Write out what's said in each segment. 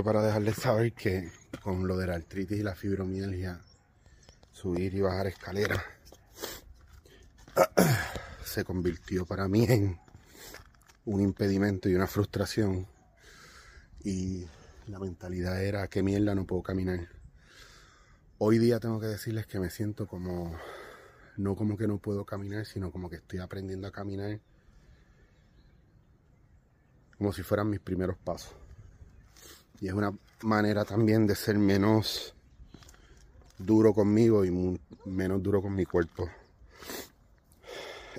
para dejarles saber que con lo de la artritis y la fibromialgia, subir y bajar escaleras se convirtió para mí en un impedimento y una frustración. Y la mentalidad era, ¿qué mierda no puedo caminar? Hoy día tengo que decirles que me siento como, no como que no puedo caminar, sino como que estoy aprendiendo a caminar como si fueran mis primeros pasos. Y es una manera también de ser menos duro conmigo y menos duro con mi cuerpo.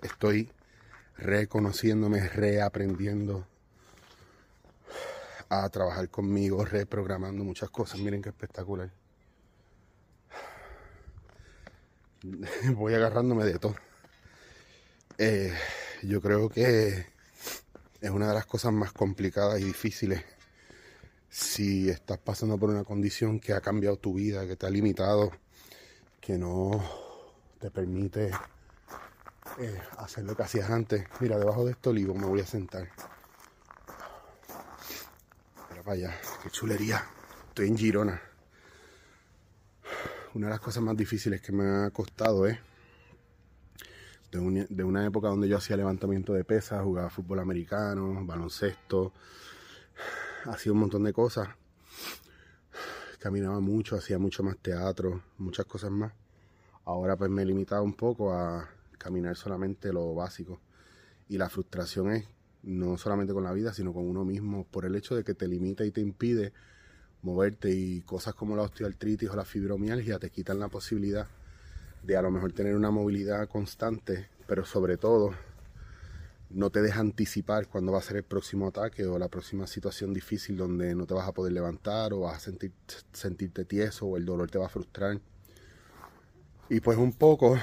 Estoy reconociéndome, reaprendiendo a trabajar conmigo, reprogramando muchas cosas. Miren qué espectacular. Voy agarrándome de todo. Eh, yo creo que es una de las cosas más complicadas y difíciles si estás pasando por una condición que ha cambiado tu vida, que te ha limitado, que no te permite eh, hacer lo que hacías antes. Mira, debajo de este olivo me voy a sentar. Mira para allá, qué chulería. Estoy en Girona. Una de las cosas más difíciles que me ha costado es de, de una época donde yo hacía levantamiento de pesas, jugaba fútbol americano, baloncesto, hacía un montón de cosas. Caminaba mucho, hacía mucho más teatro, muchas cosas más. Ahora pues me he limitado un poco a caminar solamente lo básico. Y la frustración es no solamente con la vida, sino con uno mismo, por el hecho de que te limita y te impide moverte y cosas como la osteoartritis o la fibromialgia te quitan la posibilidad de a lo mejor tener una movilidad constante, pero sobre todo no te deja anticipar cuándo va a ser el próximo ataque o la próxima situación difícil donde no te vas a poder levantar o vas a sentir, sentirte tieso o el dolor te va a frustrar. Y pues un poco,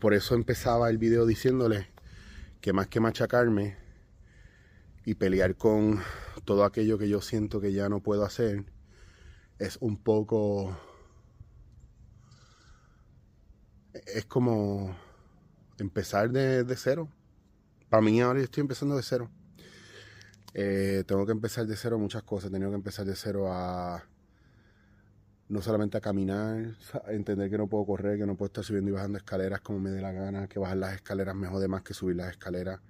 por eso empezaba el video diciéndole que más que machacarme y pelear con todo aquello que yo siento que ya no puedo hacer, es un poco... Es como empezar de, de cero para mí ahora yo estoy empezando de cero. Eh, tengo que empezar de cero muchas cosas. He tenido que empezar de cero a no solamente a caminar, a entender que no puedo correr, que no puedo estar subiendo y bajando escaleras como me dé la gana, que bajar las escaleras me jode más que subir las escaleras,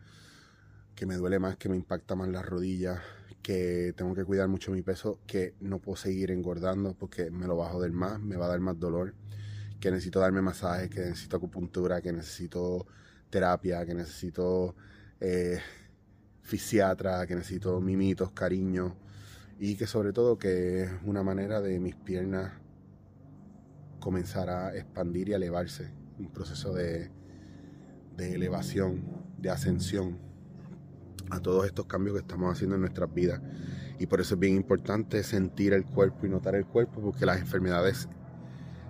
que me duele más, que me impacta más las rodillas, que tengo que cuidar mucho mi peso, que no puedo seguir engordando porque me lo va a joder más, me va a dar más dolor, que necesito darme masajes, que necesito acupuntura, que necesito terapia, que necesito eh, fisiatra, que necesito mimitos, cariño y que sobre todo que es una manera de mis piernas comenzar a expandir y elevarse, un proceso de, de elevación, de ascensión a todos estos cambios que estamos haciendo en nuestras vidas. Y por eso es bien importante sentir el cuerpo y notar el cuerpo, porque las enfermedades,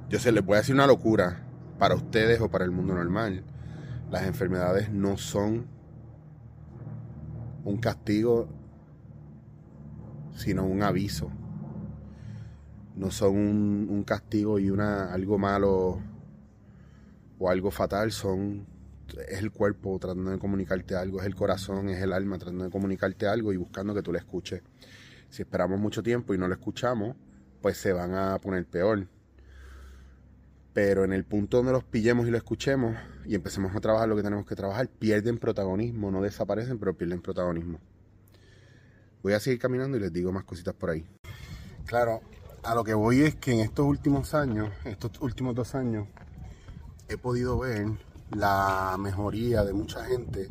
yo sé, les voy a decir una locura para ustedes o para el mundo normal, las enfermedades no son un castigo, sino un aviso. No son un, castigo y una algo malo o algo fatal, son es el cuerpo tratando de comunicarte algo, es el corazón, es el alma tratando de comunicarte algo y buscando que tú le escuches. Si esperamos mucho tiempo y no lo escuchamos, pues se van a poner peor. Pero en el punto donde los pillemos y lo escuchemos y empecemos a trabajar lo que tenemos que trabajar, pierden protagonismo, no desaparecen, pero pierden protagonismo. Voy a seguir caminando y les digo más cositas por ahí. Claro, a lo que voy es que en estos últimos años, estos últimos dos años, he podido ver la mejoría de mucha gente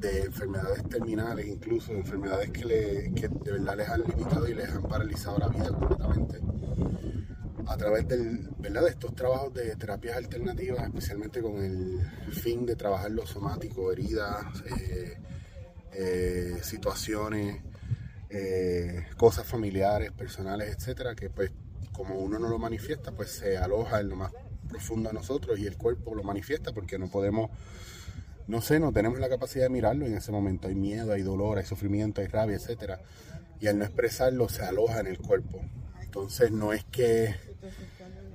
de enfermedades terminales, incluso de enfermedades que, le, que de verdad les han limitado y les han paralizado la vida completamente a través del, ¿verdad? de estos trabajos de terapias alternativas, especialmente con el fin de trabajar lo somático, heridas, eh, eh, situaciones, eh, cosas familiares, personales, etcétera, que pues como uno no lo manifiesta, pues se aloja en lo más profundo de nosotros y el cuerpo lo manifiesta porque no podemos, no sé, no tenemos la capacidad de mirarlo en ese momento. Hay miedo, hay dolor, hay sufrimiento, hay rabia, etcétera. Y al no expresarlo se aloja en el cuerpo. Entonces no es que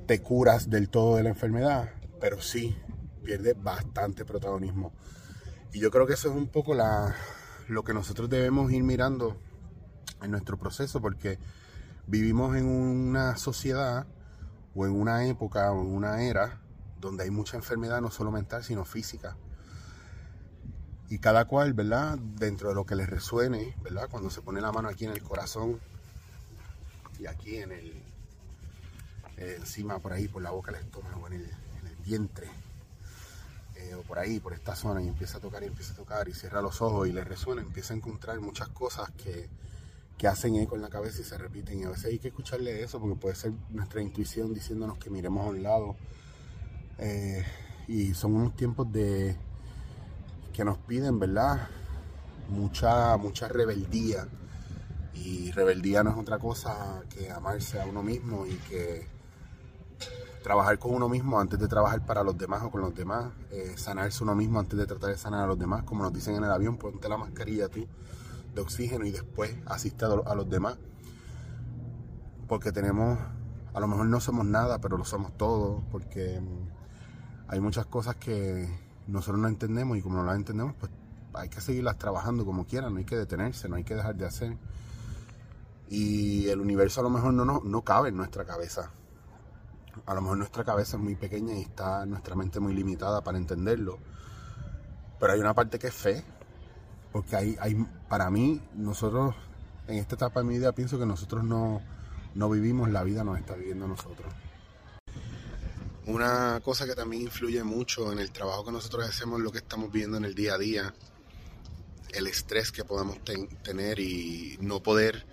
te curas del todo de la enfermedad, pero sí pierde bastante protagonismo. Y yo creo que eso es un poco la, lo que nosotros debemos ir mirando en nuestro proceso, porque vivimos en una sociedad o en una época o en una era donde hay mucha enfermedad, no solo mental, sino física. Y cada cual, ¿verdad? Dentro de lo que les resuene, ¿verdad? Cuando se pone la mano aquí en el corazón y aquí en el, eh, encima por ahí, por la boca del estómago, en el, en el vientre, eh, o por ahí, por esta zona, y empieza a tocar y empieza a tocar y cierra los ojos y le resuena, empieza a encontrar muchas cosas que, que hacen eco en la cabeza y se repiten. Y a veces hay que escucharle eso porque puede ser nuestra intuición diciéndonos que miremos a un lado. Eh, y son unos tiempos de que nos piden, ¿verdad? Mucha, mucha rebeldía. Y rebeldía no es otra cosa que amarse a uno mismo y que trabajar con uno mismo antes de trabajar para los demás o con los demás, eh, sanarse uno mismo antes de tratar de sanar a los demás, como nos dicen en el avión, ponte la mascarilla tú de oxígeno y después asiste a los demás. Porque tenemos, a lo mejor no somos nada, pero lo somos todos, porque mm, hay muchas cosas que nosotros no entendemos y como no las entendemos, pues hay que seguirlas trabajando como quieran, no hay que detenerse, no hay que dejar de hacer. Y el universo a lo mejor no, no, no cabe en nuestra cabeza a lo mejor nuestra cabeza es muy pequeña y está nuestra mente muy limitada para entenderlo. Pero hay una parte que es fe, porque hay, hay para mí, nosotros, en esta etapa de mi vida, pienso que nosotros no, no vivimos, la vida nos está viviendo nosotros. Una cosa que también influye mucho en el trabajo que nosotros hacemos, lo que estamos viendo en el día a día, el estrés que podemos tener y no poder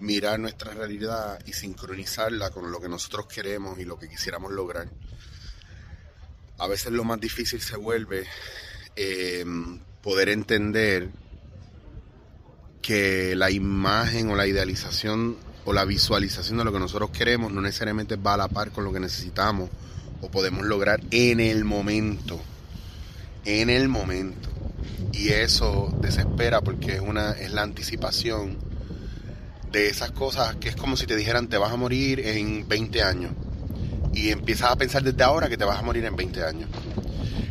mirar nuestra realidad y sincronizarla con lo que nosotros queremos y lo que quisiéramos lograr. A veces lo más difícil se vuelve eh, poder entender que la imagen o la idealización o la visualización de lo que nosotros queremos no necesariamente va a la par con lo que necesitamos o podemos lograr en el momento. En el momento. Y eso desespera porque es una es la anticipación de esas cosas que es como si te dijeran te vas a morir en 20 años y empiezas a pensar desde ahora que te vas a morir en 20 años.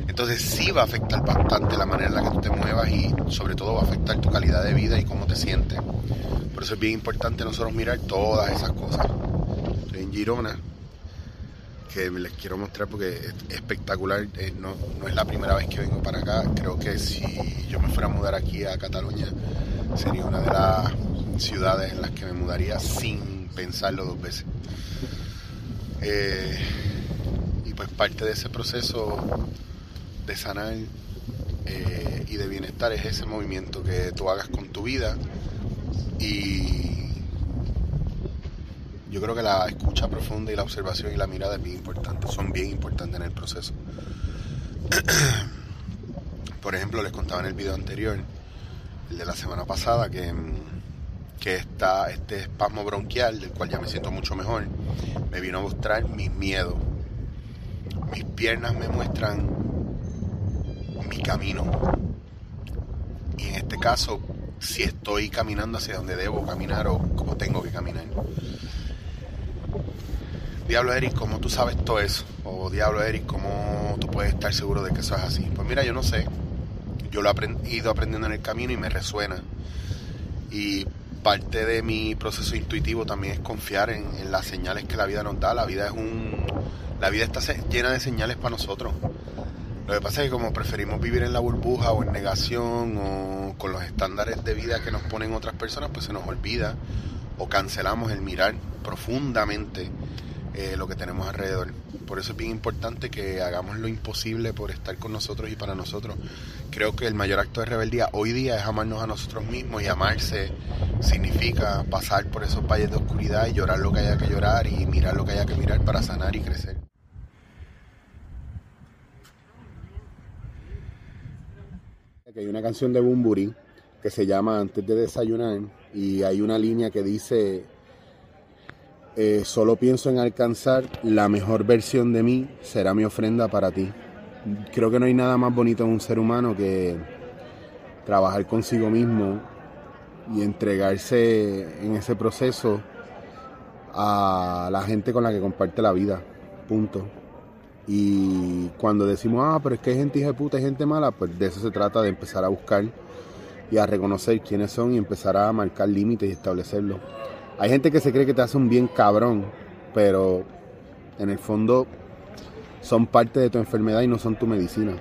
Entonces sí va a afectar bastante la manera en la que tú te muevas y sobre todo va a afectar tu calidad de vida y cómo te sientes. Por eso es bien importante nosotros mirar todas esas cosas. Estoy en Girona, que les quiero mostrar porque es espectacular. Eh, no, no es la primera vez que vengo para acá. Creo que si yo me fuera a mudar aquí a Cataluña sería una de las ciudades en las que me mudaría sin pensarlo dos veces. Eh, y pues parte de ese proceso de sanar eh, y de bienestar es ese movimiento que tú hagas con tu vida y yo creo que la escucha profunda y la observación y la mirada es bien importante, son bien importantes en el proceso. Por ejemplo, les contaba en el video anterior, el de la semana pasada, que que está este espasmo bronquial, del cual ya me siento mucho mejor, me vino a mostrar mis miedos. Mis piernas me muestran mi camino. Y en este caso, si estoy caminando hacia donde debo caminar o como tengo que caminar. Diablo Eric, ¿cómo tú sabes todo eso? O Diablo Eric, ¿cómo tú puedes estar seguro de que eso es así? Pues mira, yo no sé. Yo lo he ido aprendiendo en el camino y me resuena. Y parte de mi proceso intuitivo también es confiar en, las señales que la vida nos da. La vida es un, la vida está llena de señales para nosotros. Lo que pasa es que como preferimos vivir en la burbuja o en negación o con los estándares de vida que nos ponen otras personas, pues se nos olvida o cancelamos el mirar profundamente eh, lo que tenemos alrededor. Por eso es bien importante que hagamos lo imposible por estar con nosotros y para nosotros. Creo que el mayor acto de rebeldía hoy día es amarnos a nosotros mismos y amarse significa pasar por esos valles de oscuridad y llorar lo que haya que llorar y mirar lo que haya que mirar para sanar y crecer. Hay una canción de Bumburi que se llama Antes de desayunar y hay una línea que dice eh, solo pienso en alcanzar la mejor versión de mí, será mi ofrenda para ti. Creo que no hay nada más bonito en un ser humano que trabajar consigo mismo y entregarse en ese proceso a la gente con la que comparte la vida. Punto. Y cuando decimos, ah, pero es que hay gente hija de puta, hay gente mala, pues de eso se trata, de empezar a buscar y a reconocer quiénes son y empezar a marcar límites y establecerlos. Hay gente que se cree que te hace un bien cabrón, pero en el fondo son parte de tu enfermedad y no son tu medicina.